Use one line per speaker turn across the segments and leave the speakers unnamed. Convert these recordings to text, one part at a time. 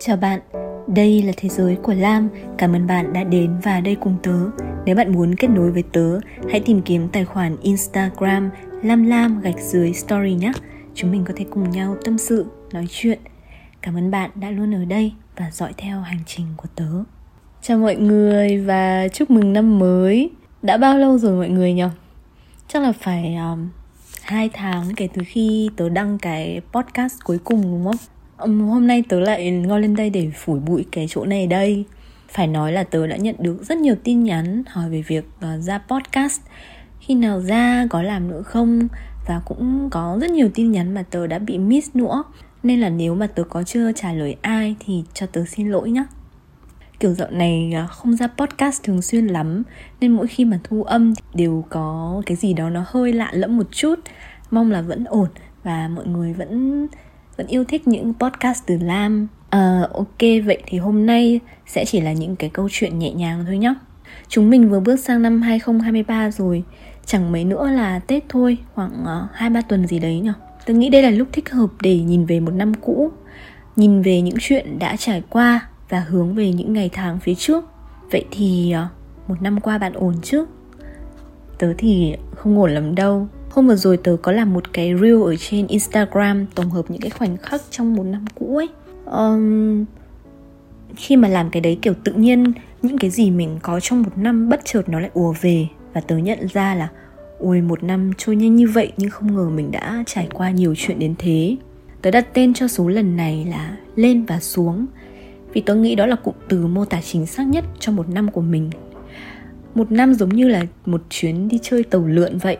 Chào bạn, đây là Thế giới của Lam. Cảm ơn bạn đã đến và đây cùng tớ. Nếu bạn muốn kết nối với tớ, hãy tìm kiếm tài khoản Instagram Lam Lam gạch dưới story nhé. Chúng mình có thể cùng nhau tâm sự, nói chuyện. Cảm ơn bạn đã luôn ở đây và dõi theo hành trình của tớ. Chào mọi người và chúc mừng năm mới. Đã bao lâu rồi mọi người nhỉ? Chắc là phải um, 2 tháng kể từ khi tớ đăng cái podcast cuối cùng đúng không? Um, hôm nay tớ lại ngồi lên đây để phủi bụi cái chỗ này đây. Phải nói là tớ đã nhận được rất nhiều tin nhắn hỏi về việc uh, ra podcast. Khi nào ra có làm nữa không? Và cũng có rất nhiều tin nhắn mà tớ đã bị miss nữa. Nên là nếu mà tớ có chưa trả lời ai thì cho tớ xin lỗi nhé kiểu dạo này ờ, không ra podcast thường xuyên lắm. Nên mỗi khi mà thu âm đều có cái gì đó nó hơi lạ lẫm một chút. Mong là vẫn ổn và mọi người vẫn vẫn yêu thích những podcast từ Lam. À, Ok vậy thì hôm nay sẽ chỉ là những cái câu chuyện nhẹ nhàng thôi nhé Chúng mình vừa bước sang năm 2023 rồi. Chẳng mấy nữa là Tết thôi Khoảng ờ, uh, 2-3 tuần gì đấy nhở. Tôi nghĩ đây là lúc thích hợp để nhìn về một năm cũ. Nhìn về những chuyện đã trải qua Và hướng về những ngày tháng phía trước. Vậy thì uh, một năm qua bạn ổn chứ? Tớ thì không ổn lắm đâu. Hôm vừa rồi tớ có làm một cái reel ở trên Instagram tổng hợp những cái khoảnh khắc trong một năm cũ ấy. Um, khi mà làm cái đấy kiểu tự nhiên những cái gì mình có trong một năm bất chợt nó lại ùa về và tớ nhận ra là ôi một năm trôi nhanh như vậy nhưng không ngờ mình đã trải qua nhiều chuyện đến thế. Tớ đặt tên cho số lần này là lên và xuống vì tớ nghĩ đó là cụm từ mô tả chính xác nhất cho một năm của mình. Một năm giống như là một chuyến đi chơi tàu lượn vậy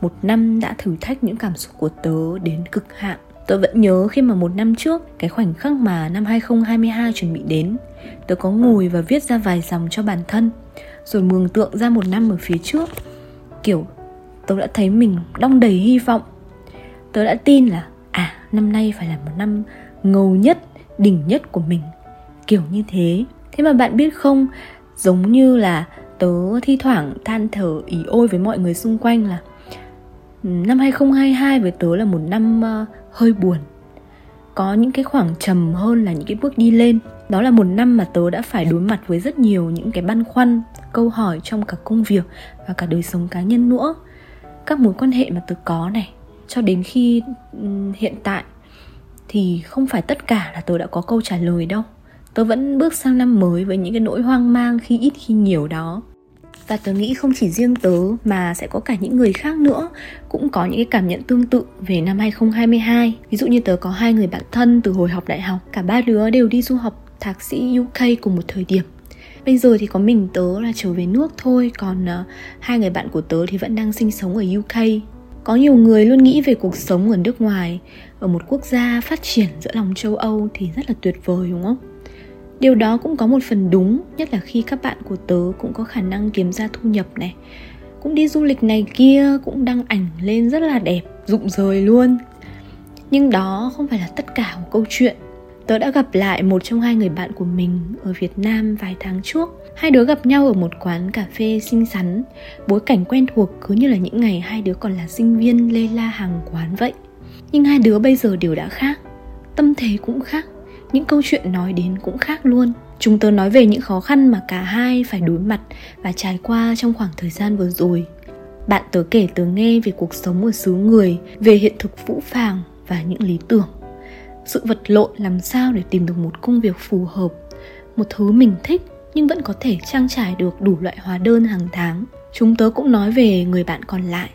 một năm đã thử thách những cảm xúc của tớ đến cực hạn. Tớ vẫn nhớ khi mà một năm trước, cái khoảnh khắc mà năm 2022 chuẩn bị đến Tớ có ngồi và viết ra vài dòng cho bản thân Rồi mường tượng ra một năm ở phía trước. Kiểu tớ đã thấy mình đong đầy hy vọng. Tớ đã tin là à năm nay phải là một năm ngầu nhất, đỉnh nhất của mình. Kiểu như thế. Thế mà bạn biết không, giống như là tớ thi thoảng than thở ý ôi với mọi người xung quanh là Năm 2022 với tớ là một năm uh, hơi buồn. Có những cái khoảng trầm hơn là những cái bước đi lên. Đó là một năm mà tớ đã phải đối mặt với rất nhiều những cái băn khoăn Câu hỏi trong cả công việc và cả đời sống cá nhân nữa. Các mối quan hệ mà tớ có này Cho đến khi um, hiện tại Thì không phải tất cả là tớ đã có câu trả lời đâu. Tớ vẫn bước sang năm mới với những cái nỗi hoang mang khi ít khi nhiều đó và tớ nghĩ không chỉ riêng tớ mà sẽ có cả những người khác nữa cũng có những cái cảm nhận tương tự về năm 2022. Ví dụ như tớ có hai người bạn thân từ hồi học đại học, cả ba đứa đều đi du học thạc sĩ UK cùng một thời điểm. Bây giờ thì có mình tớ là trở về nước thôi, còn uh, hai người bạn của tớ thì vẫn đang sinh sống ở UK. Có nhiều người luôn nghĩ về cuộc sống ở nước ngoài, ở một quốc gia phát triển giữa lòng châu Âu thì rất là tuyệt vời đúng không? Điều đó cũng có một phần đúng, nhất là khi các bạn của tớ cũng có khả năng kiếm ra thu nhập này. Cũng đi du lịch này kia cũng đăng ảnh lên rất là đẹp, rụng rời luôn. Nhưng đó không phải là tất cả của câu chuyện. Tớ đã gặp lại một trong hai người bạn của mình ở việt nam vài tháng trước. Hai đứa gặp nhau ở một quán cà phê xinh xắn. Bối cảnh quen thuộc cứ như là những ngày hai đứa còn là sinh viên lê la hàng quán vậy. Nhưng hai đứa bây giờ đều đã khác, tâm thế cũng khác những câu chuyện nói đến cũng khác luôn. Chúng tớ nói về những khó khăn mà cả hai phải đối mặt và trải qua trong khoảng thời gian vừa rồi. Bạn tớ kể tớ nghe về cuộc sống ở xứ người, về hiện thực phũ phàng và những lý tưởng. Sự vật lộn làm sao để tìm được một công việc phù hợp? Một thứ mình thích nhưng vẫn có thể trang trải được đủ loại hóa đơn hàng tháng. Chúng tớ cũng nói về người bạn còn lại.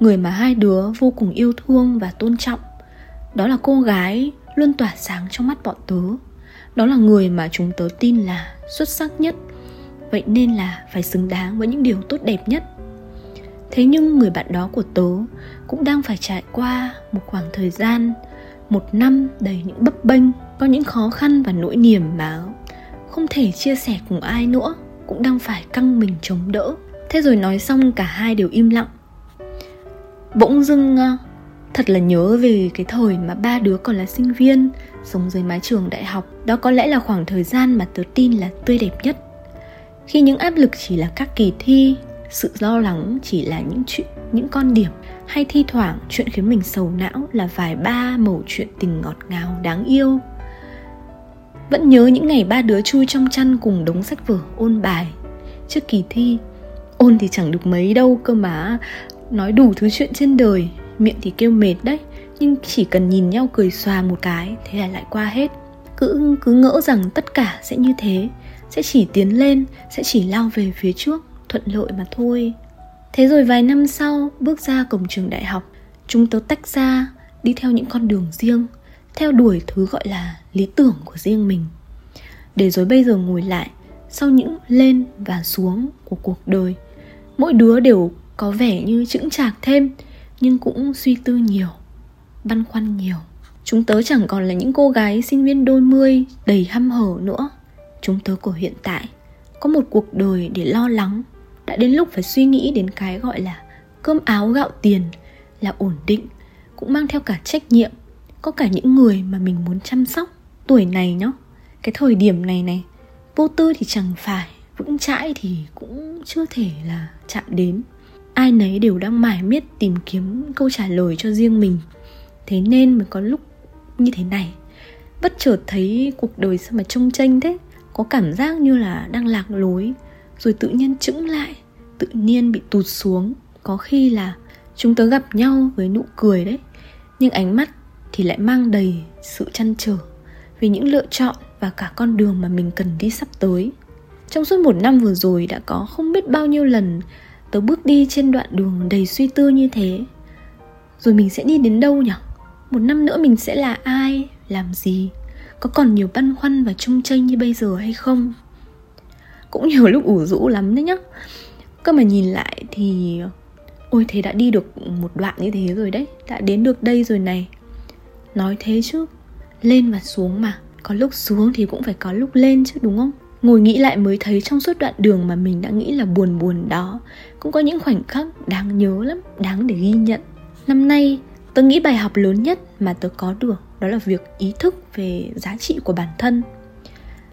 Người mà hai đứa vô cùng yêu thương và tôn trọng. Đó là cô gái luôn tỏa sáng trong mắt bọn tớ. Đó là người mà chúng tớ tin là xuất sắc nhất. Vậy nên là phải xứng đáng với những điều tốt đẹp nhất. Thế nhưng người bạn đó của tớ cũng đang phải trải qua một khoảng thời gian, một năm đầy những bấp bênh, có những khó khăn và nỗi niềm mà không thể chia sẻ cùng ai nữa, cũng đang phải căng mình chống đỡ. Thế rồi nói xong cả hai đều im lặng. Bỗng dưng thật là nhớ về cái thời mà ba đứa còn là sinh viên, sống dưới mái trường đại học. Đó có lẽ là khoảng thời gian mà tớ tin là tươi đẹp nhất. Khi những áp lực chỉ là các kỳ thi, sự lo lắng chỉ là những chuyện, những con điểm, hay thi thoảng chuyện khiến mình sầu não là vài ba mẩu chuyện tình ngọt ngào đáng yêu. Vẫn nhớ những ngày ba đứa chui trong chăn cùng đống sách vở ôn bài. Trước kỳ thi, Ôn thì chẳng được mấy đâu cơ mà, Nói đủ thứ chuyện trên đời. Miệng thì kêu mệt đấy, Nhưng chỉ cần nhìn nhau cười xòa một cái, Thế là lại qua hết. Cứ cứ ngỡ rằng tất cả sẽ như thế, Sẽ chỉ tiến lên, Sẽ chỉ lao về phía trước, Thuận lợi mà thôi. Thế rồi vài năm sau, Bước ra cổng trường đại học, Chúng tớ tách ra, Đi theo những con đường riêng, Theo đuổi thứ gọi là lý tưởng của riêng mình. Để rồi bây giờ ngồi lại, Sau những lên và xuống của cuộc đời, Mỗi đứa đều có vẻ như chững chạc thêm nhưng cũng suy tư nhiều, Băn khoăn nhiều. Chúng tớ chẳng còn là những cô gái sinh viên đôi mươi, Đầy hăm hở nữa. Chúng tớ của hiện tại, Có một cuộc đời để lo lắng. Đã đến lúc phải suy nghĩ đến cái gọi là Cơm áo gạo tiền Là ổn định, Cũng mang theo cả trách nhiệm. Có cả những người mà mình muốn chăm sóc. Tuổi này nhá, Cái thời điểm này này, Vô tư thì chẳng phải, Vững chãi thì cũng chưa thể là chạm đến ai nấy đều đang mải miết tìm kiếm câu trả lời cho riêng mình. Thế nên mới có lúc như thế này. Bất chợt thấy cuộc đời sao mà trông tranh thế, có cảm giác như là đang lạc lối, rồi tự nhiên chững lại, tự nhiên bị tụt xuống. Có khi là chúng tớ gặp nhau với nụ cười đấy, nhưng ánh mắt thì lại mang đầy sự chăn trở vì những lựa chọn và cả con đường mà mình cần đi sắp tới. Trong suốt một năm vừa rồi đã có không biết bao nhiêu lần tớ bước đi trên đoạn đường đầy suy tư như thế. Rồi mình sẽ đi đến đâu nhỉ một năm nữa mình sẽ là ai? Làm gì? Có còn nhiều băn khoăn và trông tranh như bây giờ hay không? Cũng nhiều lúc ủ rũ lắm đấy nhá. Cơ mà nhìn lại thì, ôi thế đã đi được một đoạn như thế rồi đấy, đã đến được đây rồi này. Nói thế chứ, lên và xuống mà, có lúc xuống thì cũng phải có lúc lên chứ, đúng không? Ngồi nghĩ lại mới thấy trong suốt đoạn đường mà mình đã nghĩ là buồn buồn đó, cũng có những khoảnh khắc đáng nhớ lắm, đáng để ghi nhận. Năm nay, tớ nghĩ bài học lớn nhất mà tớ có được đó là việc ý thức về giá trị của bản thân.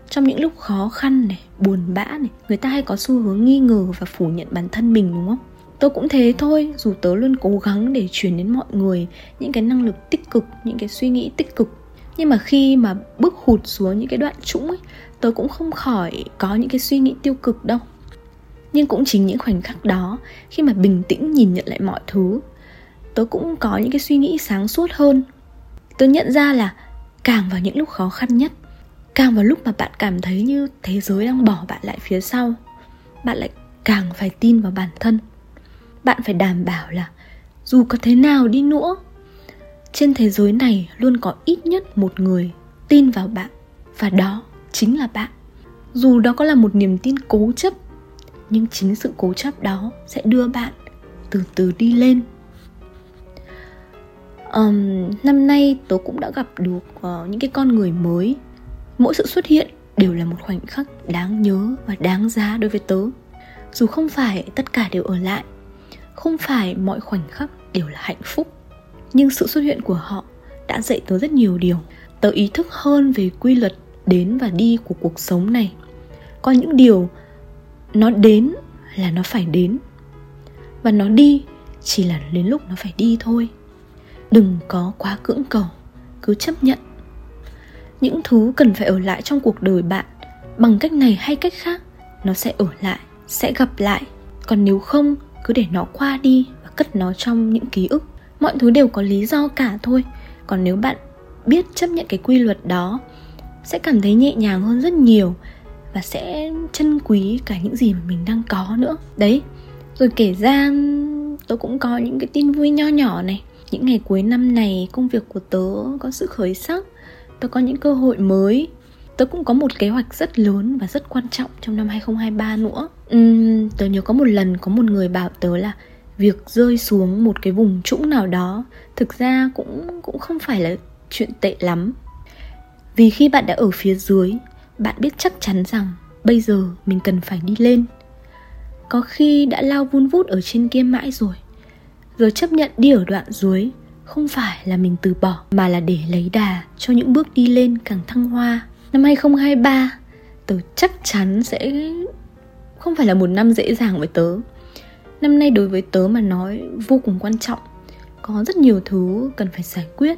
Trong những lúc khó khăn này, buồn bã này, người ta hay có xu hướng nghi ngờ và phủ nhận bản thân mình, đúng không? Tớ cũng thế thôi, dù tớ luôn cố gắng để truyền đến mọi người những cái năng lực tích cực, những cái suy nghĩ tích cực. Nhưng mà khi mà bước hụt xuống những cái đoạn trũng ấy, tớ cũng không khỏi có những cái suy nghĩ tiêu cực đâu. Nhưng cũng chính những khoảnh khắc đó, khi mà bình tĩnh nhìn nhận lại mọi thứ, tớ cũng có những cái suy nghĩ sáng suốt hơn. Tớ nhận ra là càng vào những lúc khó khăn nhất, càng vào lúc mà bạn cảm thấy như thế giới đang bỏ bạn lại phía sau, bạn lại càng phải tin vào bản thân. Bạn phải đảm bảo là dù có thế nào đi nữa, trên thế giới này luôn có ít nhất một người tin vào bạn và đó chính là bạn. Dù đó có là một niềm tin cố chấp nhưng chính sự cố chấp đó sẽ đưa bạn từ từ đi lên. Um, năm nay tớ cũng đã gặp được uh, những cái con người mới. Mỗi sự xuất hiện đều là một khoảnh khắc đáng nhớ và đáng giá đối với tớ. Dù không phải tất cả đều ở lại không phải mọi khoảnh khắc đều là hạnh phúc nhưng sự xuất hiện của họ đã dạy tớ rất nhiều điều tớ ý thức hơn về quy luật đến và đi của cuộc sống này. Có những điều nó đến là nó phải đến. Và nó đi chỉ là đến lúc nó phải đi thôi. Đừng có quá cưỡng cầu, cứ chấp nhận. Những thứ cần phải ở lại trong cuộc đời bạn, bằng cách này hay cách khác, nó sẽ ở lại, sẽ gặp lại. Còn nếu không, cứ để nó qua đi và cất nó trong những ký ức. Mọi thứ đều có lý do cả thôi. Còn nếu bạn biết chấp nhận cái quy luật đó sẽ cảm thấy nhẹ nhàng hơn rất nhiều và sẽ trân quý cả những gì mà mình đang có nữa. Đấy rồi kể ra tôi cũng có những cái tin vui nho nhỏ này. Những ngày cuối năm này công việc của tớ có sự khởi sắc. Tớ có những cơ hội mới. Tớ cũng có một kế hoạch rất lớn và rất quan trọng trong năm 2023 nữa. Uhm, tớ nhớ có một lần có một người bảo tớ là việc rơi xuống một cái vùng trũng nào đó thực ra cũng cũng không phải là chuyện tệ lắm. Vì khi bạn đã ở phía dưới, bạn biết chắc chắn rằng bây giờ mình cần phải đi lên. Có khi đã lao vun vút ở trên kia mãi rồi. Giờ chấp nhận đi ở đoạn dưới không phải là mình từ bỏ, mà là để lấy đà cho những bước đi lên càng thăng hoa. Năm 2023 tớ chắc chắn sẽ không phải là một năm dễ dàng với tớ. Năm nay đối với tớ mà nói vô cùng quan trọng. Có rất nhiều thứ cần phải giải quyết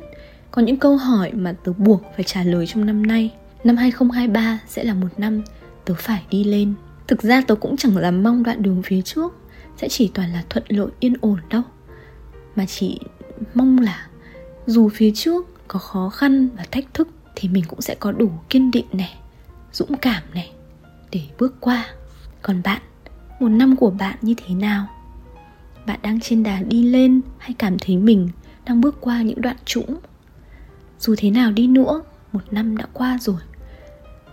có những câu hỏi mà tớ buộc phải trả lời trong năm nay. Năm 2023 sẽ là một năm tớ phải đi lên. Thực ra tớ cũng chẳng dám mong đoạn đường phía trước sẽ chỉ toàn là thuận lợi, yên ổn đâu. Mà chỉ mong là dù phía trước có khó khăn và thách thức thì mình cũng sẽ có đủ kiên định này dũng cảm này để bước qua. Còn bạn, một năm của bạn như thế nào? Bạn đang trên đà đi lên hay cảm thấy mình đang bước qua những đoạn trũng? Dù thế nào đi nữa, một năm đã qua rồi.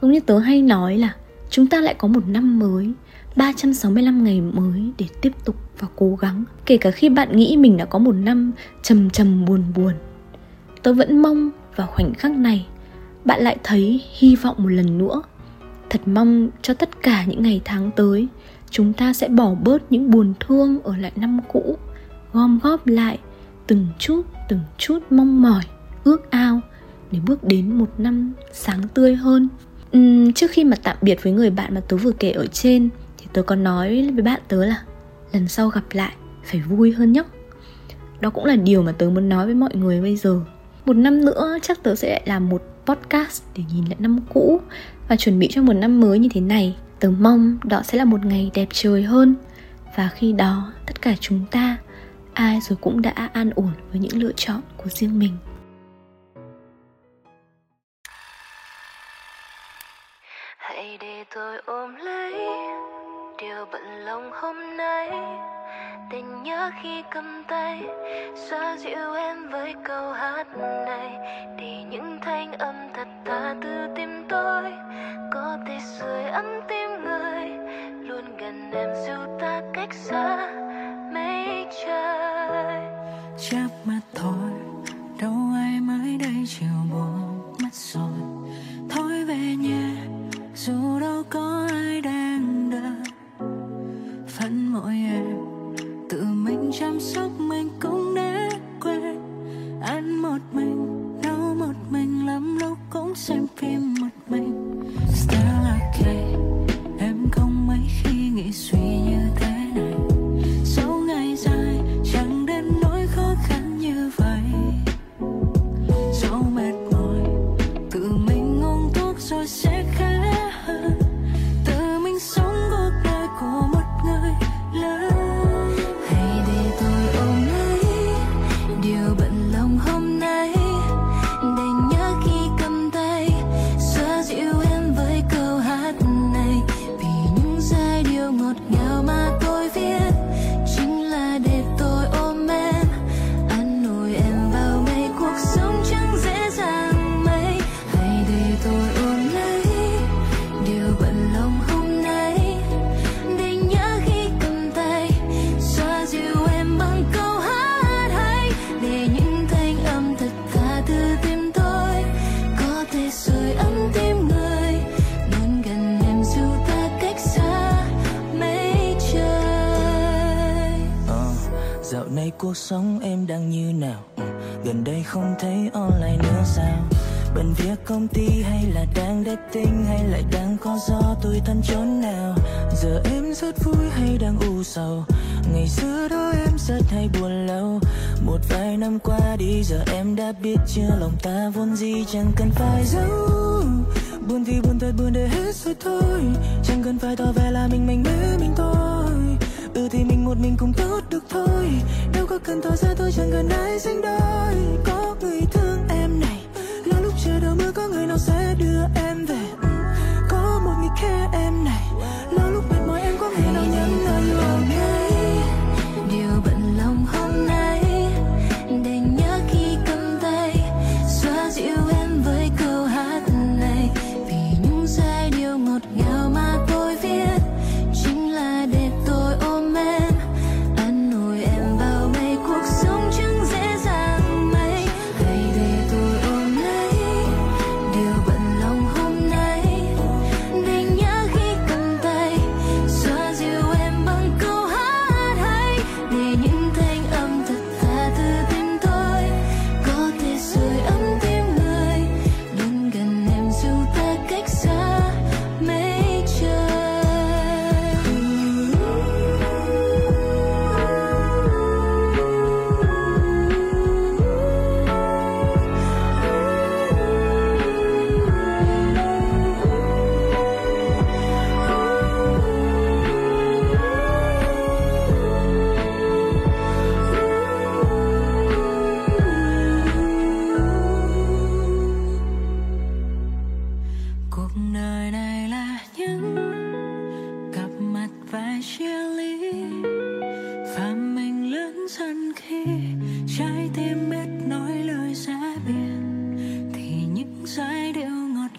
Giống như tớ hay nói là chúng ta lại có một năm mới 365 ngày mới để tiếp tục và cố gắng. Kể cả khi bạn nghĩ mình đã có một năm trầm trầm buồn buồn, Tớ vẫn mong vào khoảnh khắc này Bạn lại thấy hy vọng một lần nữa. Thật mong cho tất cả những ngày tháng tới, Chúng ta sẽ bỏ bớt những buồn thương ở lại năm cũ, Gom góp lại từng chút từng chút mong mỏi. Ước ao để bước đến một năm sáng tươi hơn. Uhm, Trước khi mà tạm biệt với người bạn mà tớ vừa kể ở trên Thì tớ có nói với bạn tớ là Lần sau gặp lại phải vui hơn nhé. Đó cũng là điều mà tớ muốn nói với mọi người bây giờ. Một năm nữa chắc tớ sẽ làm một podcast để nhìn lại năm cũ Và chuẩn bị cho một năm mới như thế này. Tớ mong đó sẽ là một ngày đẹp trời hơn. Và khi đó tất cả chúng ta Ai rồi cũng đã an ổn với những lựa chọn của riêng mình.
Hãy để tôi ôm lấy điều bận lòng hôm nay. Tình nhớ khi cầm tay, xoa dịu em với câu hát này. Để những thanh âm thật tha từ tim tôi, có thể sưởi ấm tim người. Luôn gần em dù ta cách xa mấy trời.
Chớp mắt thôi dù đâu có ai đang đợi phận mỗi em tự mình chăm sóc mình cũng để quên ăn một mình, nấu một mình, lắm lúc cũng xem phim một mình. Still okay em không mấy khi nghĩ suy như thế này. Sau ngày dài, chẳng đến nỗi khó khăn như vậy. Dẫu mệt mỏi, tự mình uống thuốc rồi sẽ
đi hay
là đang dating Hay lại đang có gió, tôi thân chốn nào? Giờ em rất vui hay đang u sầu? Ngày xưa đó em rất hay buồn lâu. Một vài năm qua đi, giờ em đã biết chưa? Lòng ta vốn gì chẳng cần phải giấu. Buồn thì buồn thật buồn để hết rồi thôi. Chẳng cần phải tỏ vẻ là mình mạnh mẽ, mình thôi. Ừ thì mình một mình cũng tốt được thôi. Đâu có cần tỏ ra tôi chẳng cần ai sánh đôi. Có người thương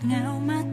biết nói